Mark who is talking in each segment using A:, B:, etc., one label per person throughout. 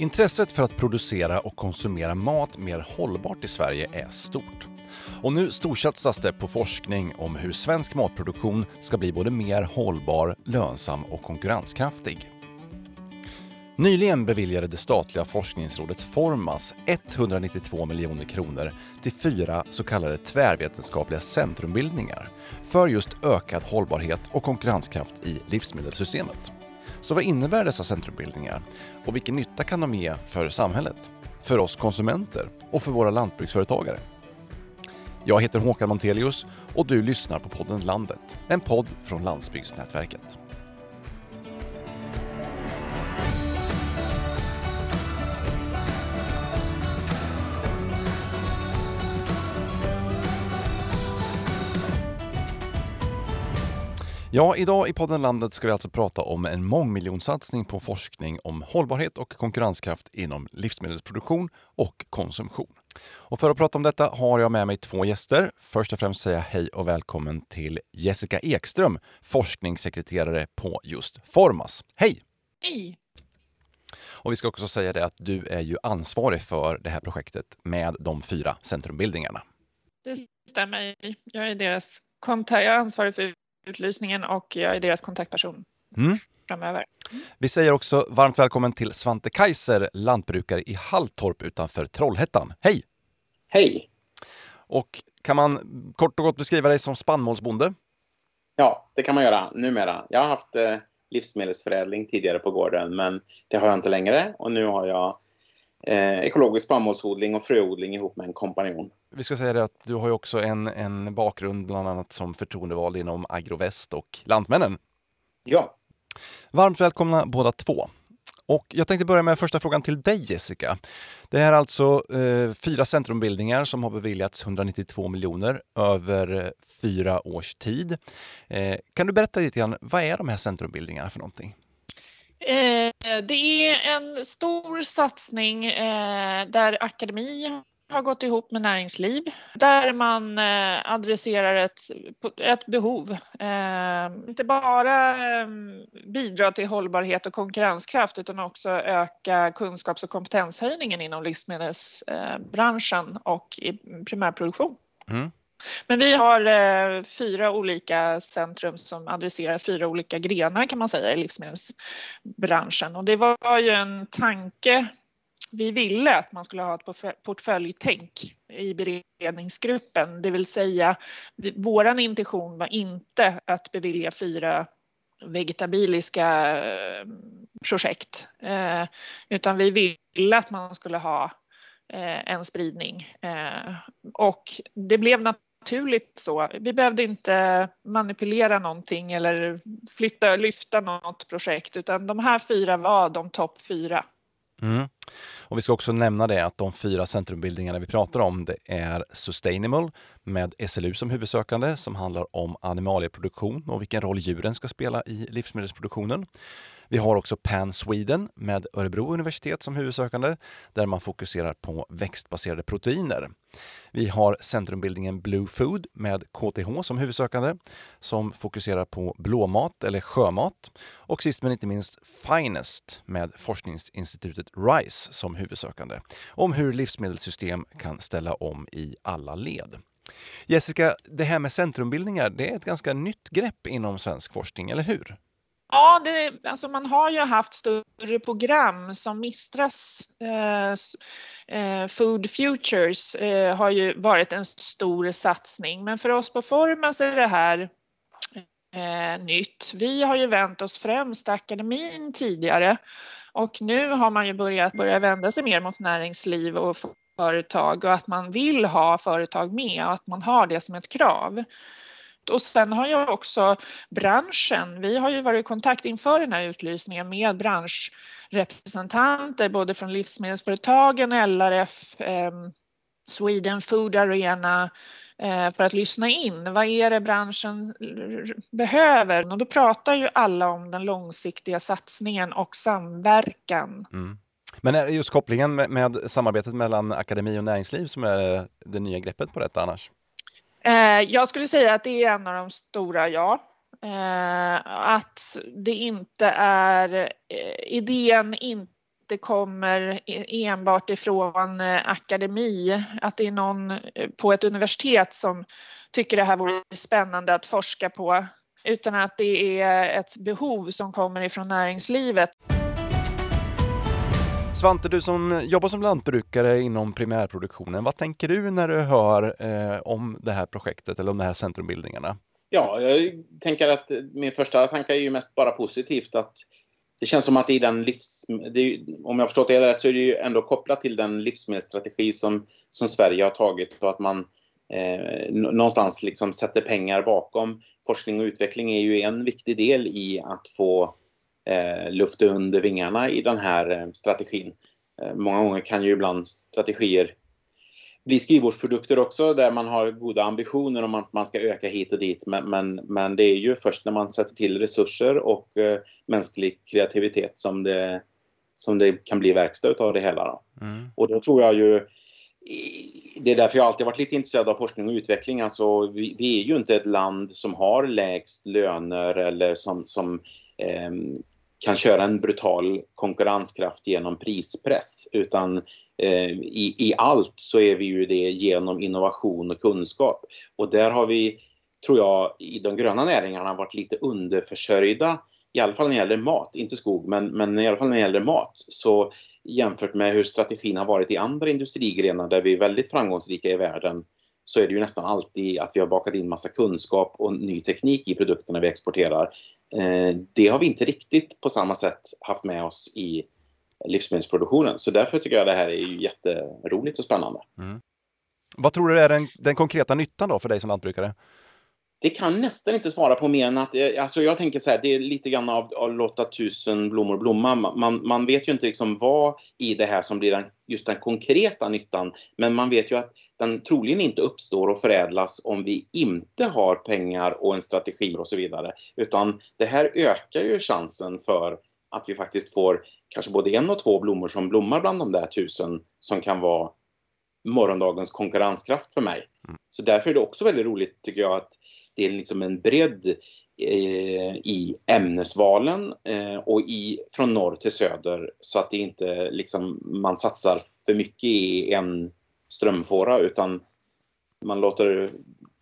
A: Intresset för att producera och konsumera mat mer hållbart i Sverige är stort. Och nu storsatsas det på forskning om hur svensk matproduktion ska bli både mer hållbar, lönsam och konkurrenskraftig. Nyligen beviljade det statliga forskningsrådet Formas 192 miljoner kronor till fyra så kallade tvärvetenskapliga centrumbildningar för just ökad hållbarhet och konkurrenskraft i livsmedelssystemet. Så vad innebär dessa centrumbildningar och vilken nytta kan de ge för samhället, för oss konsumenter och för våra lantbruksföretagare? Jag heter Håkan Montelius och du lyssnar på podden Landet, en podd från Landsbygdsnätverket. Ja, idag i podden Landet ska vi alltså prata om en mångmiljonsatsning på forskning om hållbarhet och konkurrenskraft inom livsmedelsproduktion och konsumtion. Och för att prata om detta har jag med mig två gäster. Först och främst säga hej och välkommen till Jessica Ekström, forskningssekreterare på just Formas. Hej!
B: Hej!
A: Och vi ska också säga det att du är ju ansvarig för det här projektet med de fyra centrumbildningarna.
B: Det stämmer. Jag är deras kontakt, jag är ansvarig för utlysningen och jag är deras kontaktperson mm. framöver.
A: Vi säger också varmt välkommen till Svante Kaiser, lantbrukare i Halltorp utanför Trollhättan. Hej!
C: Hej!
A: Och kan man kort och gott beskriva dig som spannmålsbonde?
C: Ja, det kan man göra numera. Jag har haft eh, livsmedelsförädling tidigare på gården, men det har jag inte längre och nu har jag eh, ekologisk spannmålsodling och fröodling ihop med en kompanjon.
A: Vi ska säga det att du har ju också en, en bakgrund bland annat som förtroendevald inom Agroväst och Lantmännen.
C: Ja.
A: Varmt välkomna båda två. Och jag tänkte börja med första frågan till dig Jessica. Det är alltså eh, fyra centrumbildningar som har beviljats 192 miljoner över fyra års tid. Eh, kan du berätta lite grann, vad är de här centrumbildningarna för någonting?
B: Eh, det är en stor satsning eh, där akademi har gått ihop med näringsliv där man eh, adresserar ett, ett behov. Inte bara bidra till hållbarhet och konkurrenskraft utan också öka kunskaps och kompetenshöjningen inom livsmedelsbranschen och i primärproduktion. Mm. Men vi har eh, fyra olika centrum som adresserar fyra olika grenar kan man säga i livsmedelsbranschen och det var ju en tanke vi ville att man skulle ha ett portföljtänk i beredningsgruppen, det vill säga våran intention var inte att bevilja fyra vegetabiliska eh, projekt, eh, utan vi ville att man skulle ha eh, en spridning. Och det blev naturligt så. Vi behövde inte manipulera någonting eller flytta, lyfta något projekt utan de här fyra var de topp fyra.
A: Mm. Och vi ska också nämna det att de fyra centrumbildningarna vi pratar om det är Sustainable med SLU som huvudsökande som handlar om animalieproduktion och vilken roll djuren ska spela i livsmedelsproduktionen. Vi har också Pan Sweden med Örebro universitet som huvudsökande där man fokuserar på växtbaserade proteiner. Vi har centrumbildningen Blue Food med KTH som huvudsökande som fokuserar på blåmat eller sjömat. Och sist men inte minst Finest med forskningsinstitutet RISE som huvudsökande om hur livsmedelssystem kan ställa om i alla led. Jessica, det här med centrumbildningar, det är ett ganska nytt grepp inom svensk forskning, eller hur?
B: Ja, det, alltså man har ju haft större program som Mistras eh, eh, Food Futures eh, har ju varit en stor satsning. Men för oss på Formas är det här eh, nytt. Vi har ju vänt oss främst till akademin tidigare och nu har man ju börjat börja vända sig mer mot näringsliv och företag och att man vill ha företag med och att man har det som ett krav. Och sen har ju också branschen, vi har ju varit i kontakt inför den här utlysningen med branschrepresentanter både från livsmedelsföretagen, LRF, eh, Sweden Food Arena eh, för att lyssna in. Vad är det branschen behöver? Och då pratar ju alla om den långsiktiga satsningen och samverkan. Mm.
A: Men är det just kopplingen med, med, samarbetet mellan akademi och näringsliv som är det nya greppet på detta annars?
B: Eh, jag skulle säga att det är en av de stora, ja. Eh, att det inte är, eh, idén inte inte kommer e-, enbart ifrån akademi, att det är någon på ett universitet som tycker det här vore spännande att forska på, utan att det är ett behov som kommer ifrån näringslivet.
A: Svante, du som jobbar som lantbrukare inom primärproduktionen, vad tänker du när du hör eh, om det här projektet eller om de här centrumbildningarna?
C: Ja, jag tänker att min första tanke är ju mest bara positivt att det känns som att i den livs... Det, om jag förstått det rätt så är det ju ändå kopplat till den livsmedelsstrategi som, som Sverige har tagit och att man eh, någonstans liksom sätter pengar bakom. Forskning och utveckling är ju en viktig del i att få luft under vingarna i den här eh, strategin. Eh, många gånger kan ju ibland strategier bli skrivbordsprodukter också där man har goda ambitioner om att man ska öka hit och dit. Men, men, men det är ju först när man sätter till resurser och eh, mänsklig kreativitet som det, som det kan bli verkstad av det hela. Mm. Och då tror jag ju det är därför jag alltid varit lite intresserad av forskning och utveckling. Alltså, vi, vi är ju inte ett land som har lägst löner eller som, som eh, kan köra en brutal konkurrenskraft genom prispress utan eh, i, i allt så är vi ju det genom innovation och kunskap. Och där har vi, tror jag, i de gröna näringarna varit lite underförsörjda i alla fall när det gäller mat, inte skog, men, men i alla fall när det gäller mat. Så jämfört med hur strategin har varit i andra industrigrenar där vi är väldigt framgångsrika i världen så är det ju nästan alltid att vi har bakat in massa kunskap och ny teknik i produkterna vi exporterar. Eh, det har vi inte riktigt på samma sätt haft med oss i livsmedelsproduktionen. Så därför tycker jag det här är jätteroligt och spännande. Mm.
A: Vad tror du är den, den konkreta nyttan då för dig som lantbrukare?
C: Det kan nästan inte svara på mer än att, eh, alltså jag tänker så här, det är lite grann av, av låta tusen blommor blomma. Man, man vet ju inte liksom vad i det här som blir den, just den konkreta nyttan, men man vet ju att den troligen inte uppstår och förädlas om vi inte har pengar och en strategi och så vidare. Utan det här ökar ju chansen för att vi faktiskt får kanske både en och två blommor som blommar bland de där tusen som kan vara morgondagens konkurrenskraft för mig. Mm. Så därför är det också väldigt roligt tycker jag att det är liksom en bredd Eh, i ämnesvalen eh, och i, från norr till söder så att det inte liksom, man satsar för mycket i en strömfåra utan man låter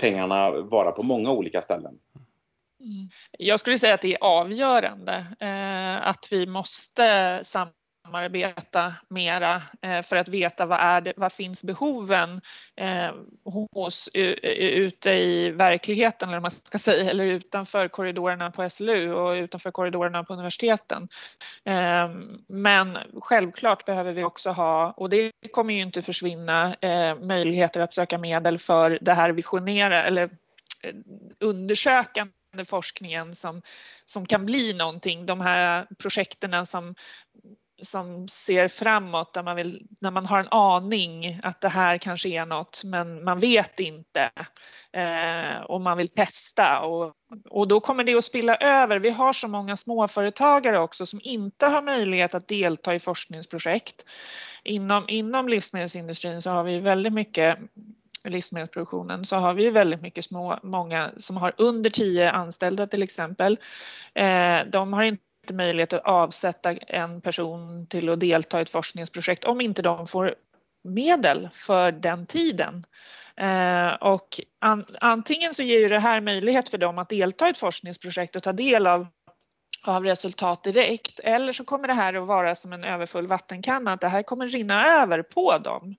C: pengarna vara på många olika ställen.
B: Mm. Jag skulle säga att det är avgörande eh, att vi måste sam samarbeta mera eh, för att veta vad, är det, vad finns behoven eh, hos, ute i verkligheten eller, man ska säga, eller utanför korridorerna på SLU och utanför korridorerna på universiteten. Ehm, men självklart behöver vi också ha, och det kommer ju inte försvinna, eh, möjligheter att söka medel för det här visionera eller undersökande forskningen som, som kan bli någonting. De här projekten som som ser framåt där man, vill, när man har en aning att det här kanske är något men man vet inte eh, och man vill testa och, och då kommer det att spilla över. Vi har så många småföretagare också som inte har möjlighet att delta i forskningsprojekt. Inom, inom livsmedelsindustrin så har vi väldigt mycket livsmedelsproduktionen så har vi väldigt mycket små, många som har under tio anställda till exempel. Eh, de har inte inte möjlighet att avsätta en person till att delta i ett forskningsprojekt om inte de får medel för den tiden. Eh, och an, antingen så ger ju det här möjlighet för dem att delta i ett forskningsprojekt och ta del av av resultat direkt eller så kommer det här att vara som en överfull vattenkanna, att det här kommer rinna över på dem.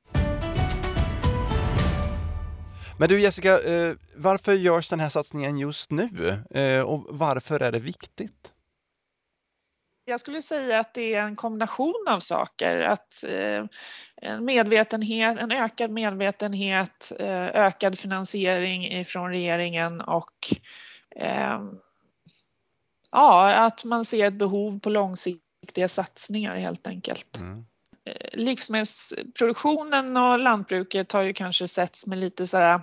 A: Men du Jessica, eh, varför görs den här satsningen just nu eh, och varför är det viktigt?
B: Jag skulle säga att det är en kombination av saker. Att eh, en medvetenhet, en ökad medvetenhet, eh, ökad finansiering från regeringen och eh, ja, att man ser ett behov på långsiktiga satsningar helt enkelt. Mm. Livsmedelsproduktionen och lantbruket har ju kanske setts med lite sådär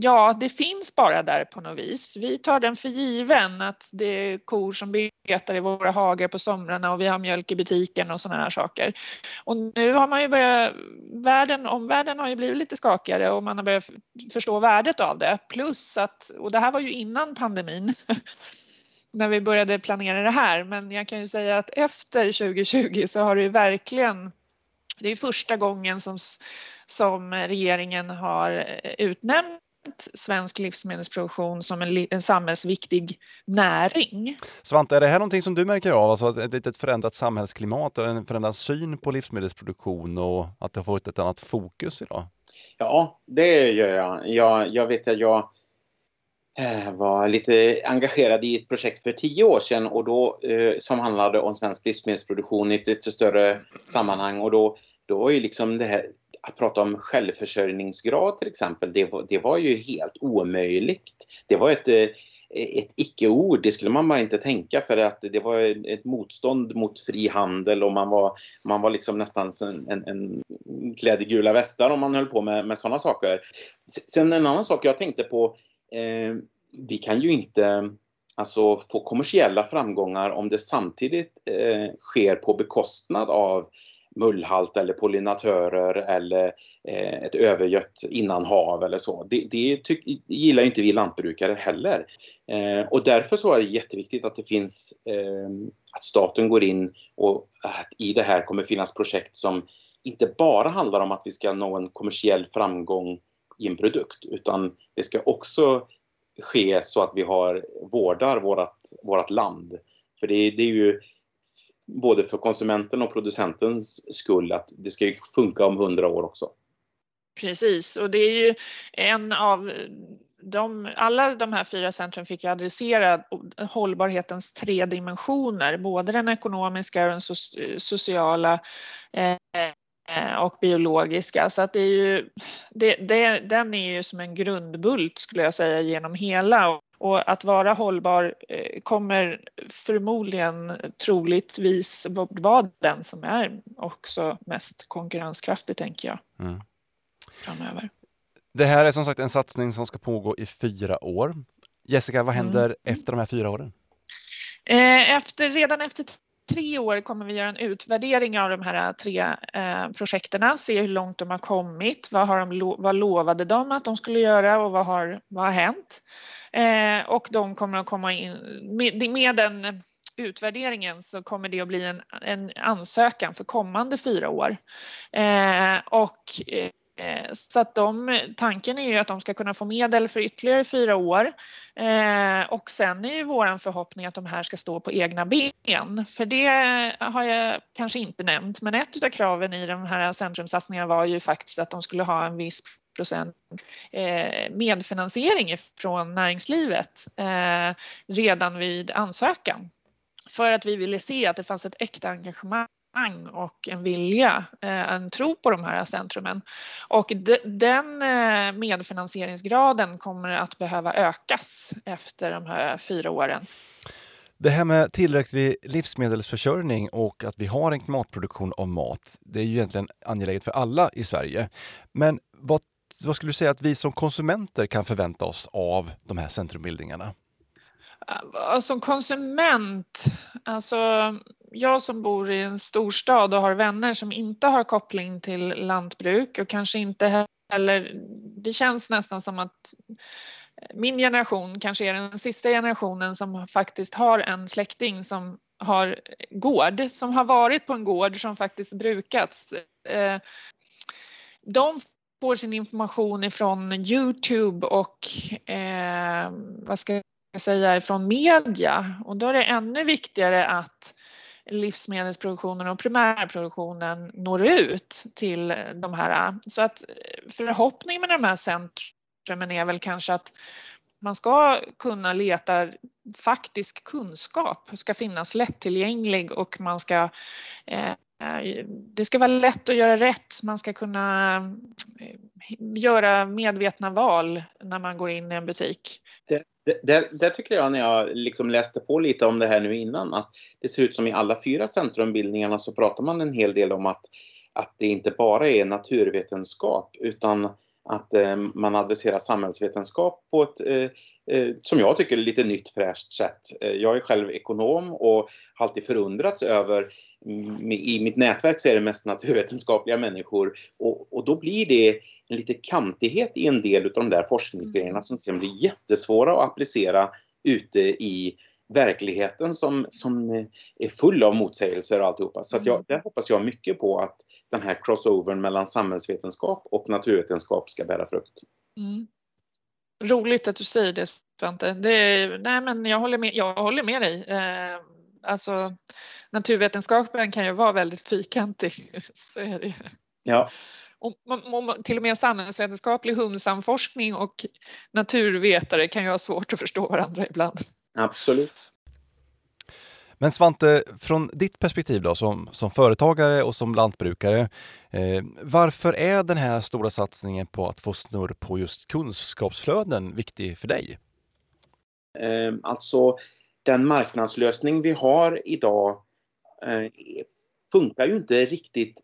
B: Ja, det finns bara där på något vis. Vi tar den för given att det är kor som betar i våra hagar på somrarna och vi har mjölk i butiken och sådana här saker. Och nu har man ju börjat, världen, omvärlden har ju blivit lite skakigare och man har börjat förstå värdet av det. Plus att, och det här var ju innan pandemin, när vi började planera det här men jag kan ju säga att efter 2020 så har det ju verkligen det är första gången som, som regeringen har eh, utnämnt svensk livsmedelsproduktion som en, en samhällsviktig näring.
A: Svante, är det här någonting som du märker av? Alltså ett litet förändrat samhällsklimat och en förändrad syn på livsmedelsproduktion och att det har fått ett annat fokus idag?
C: Ja, det gör jag. Jag, jag vet att jag eh, var lite engagerad i ett projekt för tio år sedan och då, eh, som handlade om svensk livsmedelsproduktion i ett lite större sammanhang. Och då, då var ju liksom det här att prata om självförsörjningsgrad till exempel, det var, det var ju helt omöjligt. Det var ett, eh, ett icke-ord, det skulle man bara inte tänka för att det var ett motstånd mot fri handel och man var, man var liksom nästan en, en, en klädd i gula västar om man höll på med, med sådana saker. Sen en annan sak jag tänkte på, eh, vi kan ju inte alltså, få kommersiella framgångar om det samtidigt eh, sker på bekostnad av mullhalt eller pollinatörer eller eh, ett övergött innanhav eller så. Det, det tyck, gillar inte vi lantbrukare heller. Eh, och därför så är det jätteviktigt att det finns, eh, att staten går in och att i det här kommer finnas projekt som inte bara handlar om att vi ska nå en kommersiell framgång i en produkt utan det ska också ske så att vi har, vårdar vårat, vårat land. För det, det är ju både för konsumenten och producentens skull att det ska funka om hundra år också.
B: Precis, och det är ju en av de, alla de här fyra centren fick ju adressera hållbarhetens tre dimensioner, både den ekonomiska och den sociala eh, och biologiska. Så att det är ju, det, det, den är ju som en grundbult skulle jag säga genom hela och att vara hållbar eh, kommer förmodligen troligtvis vara den som är också mest konkurrenskraftig, tänker jag, mm. framöver.
A: Det här är som sagt en satsning som ska pågå i fyra år. Jessica, vad händer mm. efter de här fyra åren?
B: Eh, efter, redan efter tre år kommer vi göra en utvärdering av de här tre eh, projekten, se hur långt de har kommit, vad, har de, vad lovade de att de skulle göra och vad har, vad har hänt? Eh, och de kommer att komma in med, med den utvärderingen så kommer det att bli en, en ansökan för kommande fyra år. Eh, och eh, så att de, tanken är ju att de ska kunna få medel för ytterligare fyra år. Eh, och sen är ju vår förhoppning att de här ska stå på egna ben. För det har jag kanske inte nämnt, men ett av kraven i de här centrumsatsningarna var ju faktiskt att de skulle ha en viss procent eh, medfinansiering från näringslivet eh, redan vid ansökan. För att vi ville se att det fanns ett äkta engagemang och en vilja, eh, en tro på de här centrumen. Och den medfinansieringsgraden kommer att behöva ökas efter de här fyra åren.
A: Det här med tillräcklig livsmedelsförsörjning och att vi har en klimatproduktion av mat, det är ju egentligen angeläget för alla i Sverige. Men vad vad skulle du säga att vi som konsumenter kan förvänta oss av de här centrumbildningarna?
B: Äh, alltså, som konsument, alltså jag som bor i en storstad och har vänner som inte har koppling till lantbruk och kanske inte heller, det känns nästan som att min generation kanske är den sista generationen som faktiskt har en släkting som har gård, som har varit på en gård som faktiskt brukats. Äh, de får sin information ifrån Youtube och eh, vad ska jag säga, från media. Och då är det ännu viktigare att livsmedelsproduktionen och primärproduktionen når ut till de här. Så att förhoppningen med de här centrumen är väl kanske att man ska kunna leta faktisk kunskap, ska finnas lättillgänglig och man ska eh, Eh, det ska vara lätt att göra rätt. Man ska kunna eh, göra medvetna val när man går in i en butik.
C: Det, det, det tycker jag när jag liksom läste på lite om det här nu innan att det ser ut som i alla fyra centrumbildningarna så pratar man en hel del om att, att det inte bara är naturvetenskap utan att eh, man adresserar samhällsvetenskap på ett, eh, eh, som jag tycker, lite nytt fräscht sätt. Jag är själv ekonom och har alltid förundrats över i mitt nätverk så är det mest naturvetenskapliga människor och, och då blir det en lite kantighet i en del av de där forskningsgrejerna som sen blir jättesvåra att applicera ute i verkligheten som, som är full av motsägelser och alltihopa. Så att jag, mm. där hoppas jag mycket på att den här crossovern mellan samhällsvetenskap och naturvetenskap ska bära frukt. Mm.
B: Roligt att du säger det Svante. Det, nej men jag håller med, jag håller med dig. Eh, alltså, naturvetenskapen kan ju vara väldigt fyrkantig. Så är det.
C: Ja.
B: Och, och, till och med samhällsvetenskaplig humsamforskning och naturvetare kan ju ha svårt att förstå varandra ibland.
C: Absolut.
A: Men Svante, från ditt perspektiv då som, som företagare och som lantbrukare, eh, varför är den här stora satsningen på att få snurr på just kunskapsflöden viktig för dig?
C: Eh, alltså, den marknadslösning vi har idag eh, funkar ju inte riktigt.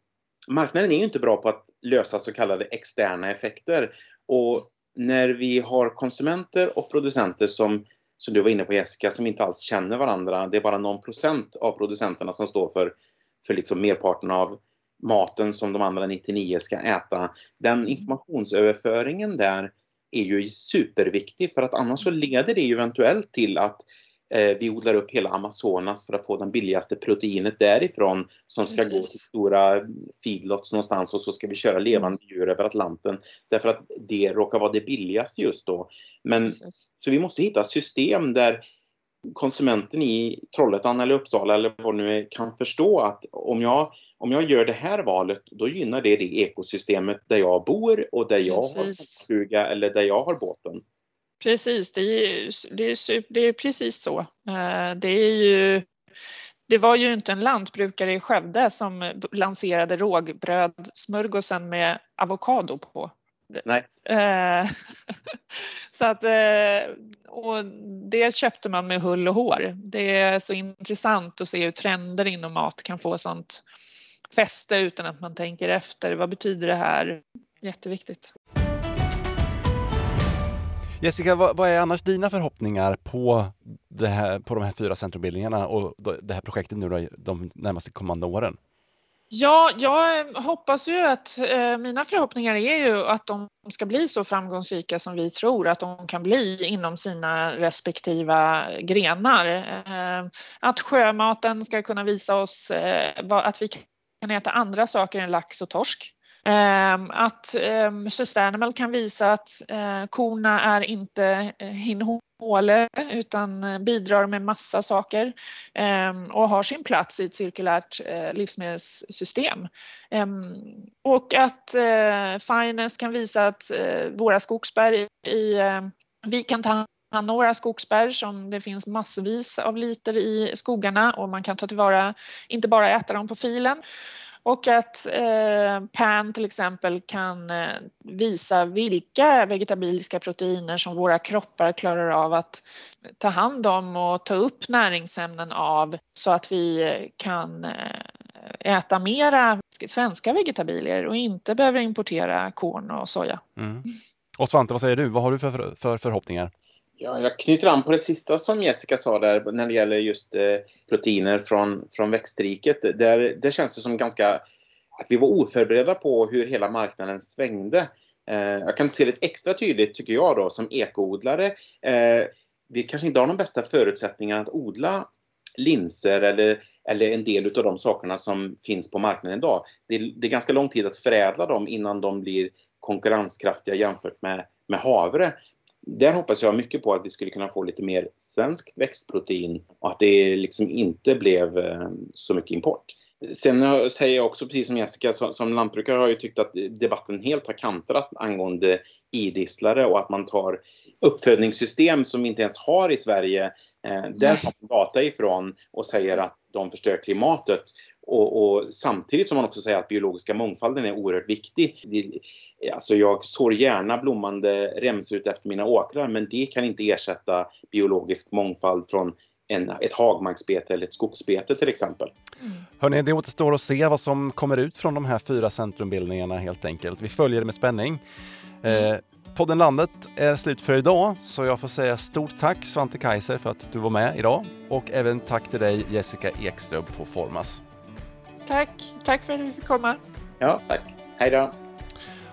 C: Marknaden är ju inte bra på att lösa så kallade externa effekter och när vi har konsumenter och producenter som som du var inne på Jessica, som inte alls känner varandra. Det är bara någon procent av producenterna som står för, för liksom merparten av maten som de andra 99 ska äta. Den informationsöverföringen där är ju superviktig för att annars så leder det ju eventuellt till att Eh, vi odlar upp hela Amazonas för att få det billigaste proteinet därifrån som ska Precis. gå till stora feedlots någonstans och så ska vi köra mm. levande djur över Atlanten därför att det råkar vara det billigaste just då. Men, så vi måste hitta system där konsumenten i Trollhättan eller Uppsala eller vad nu är kan förstå att om jag, om jag gör det här valet då gynnar det det ekosystemet där jag bor och där jag har stuga eller där jag har båten.
B: Precis, det är, det är, det är precis så. Eh, det är ju det var ju inte en lantbrukare i Skövde som lanserade rågbrödsmörgåsen med avokado på.
C: Nej.
B: Eh, så att, eh, och det köpte man med hull och hår. Det är så intressant att se hur trender inom mat kan få sånt fäste utan att man tänker efter. Vad betyder det här? Jätteviktigt.
A: Jessica, vad, vad, är annars dina förhoppningar på, det här, på de här fyra centrumbildningarna och det här projektet nu då, de närmaste kommande åren?
B: Ja, jag hoppas ju att eh, mina förhoppningar är ju att de ska bli så framgångsrika som vi tror att de kan bli inom sina respektiva grenar. Eh, att sjömaten ska kunna visa oss eh, att vi kan äta andra saker än lax och torsk. Ehm, att ehm, Sustainable kan visa att eh, korna är inte eh, hinhåle utan eh, bidrar med massa saker ehm, och har sin plats i ett cirkulärt livsmedelssystem. Ehm, och att Finest kan visa att våra skogsberg i vi kan ta hand om våra skogsbär som det finns massvis av liter i skogarna och man kan ta tillvara, inte bara äta dem på filen och att eh, PAN till exempel kan eh, visa vilka vegetabiliska proteiner som våra kroppar klarar av att ta hand om och ta upp näringsämnen av så att vi eh, kan eh, äta mera svenska vegetabilier och inte behöver importera korn och soja. Mm.
A: Och Svante, vad säger du? Vad har du för, för förhoppningar?
C: Ja, jag knyter an på det sista som Jessica sa där när det gäller just eh, proteiner från, från växtriket. Där, det känns det som ganska att vi var oförberedda på hur hela marknaden svängde. Eh, jag kan se det extra tydligt, tycker jag, då, som ekoodlare. Eh, vi kanske inte har de bästa förutsättningarna att odla linser eller, eller en del av de sakerna som finns på marknaden idag. Det är, det är ganska lång tid att förädla dem innan de blir konkurrenskraftiga jämfört med, med havre där hoppas jag mycket på att vi skulle kunna få lite mer svenskt växtprotein och att det liksom inte blev eh, så mycket import. Sen säger jag också, precis som Jessica, som lantbrukare har jag tyckt att debatten helt har kantrat angående idisslare och att man tar uppfödningssystem som vi inte ens har i Sverige, eh, där tar man data ifrån och säger att de förstör klimatet. Och, och, samtidigt som man också säger att biologiska mångfalden är oerhört viktig. Alltså jag sår gärna blommande remsor ut efter mina åkrar men det kan inte ersätta biologisk mångfald från en, ett hagmarksbete eller ett skogsbete till exempel.
A: Mm. Hörrni, det återstår att se vad som kommer ut från de här fyra centrumbildningarna helt enkelt. Vi följer det med spänning. Mm. Eh, podden Landet är slut för idag, så jag får säga stort tack Svante Kaiser för att du var med idag och även tack till dig Jessica Ekström på Formas.
B: Tack, tack för att vi fick komma.
C: Ja, tack. Hej då.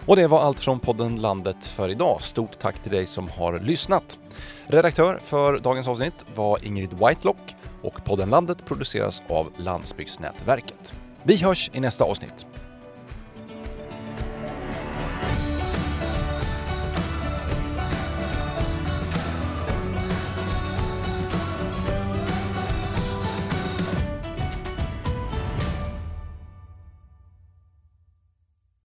A: Och det var allt från podden Landet för idag. Stort tack till dig som har lyssnat. Redaktör för dagens avsnitt var Ingrid Whitelock och podden Landet produceras av Landsbygdsnätverket. Vi hörs i nästa avsnitt.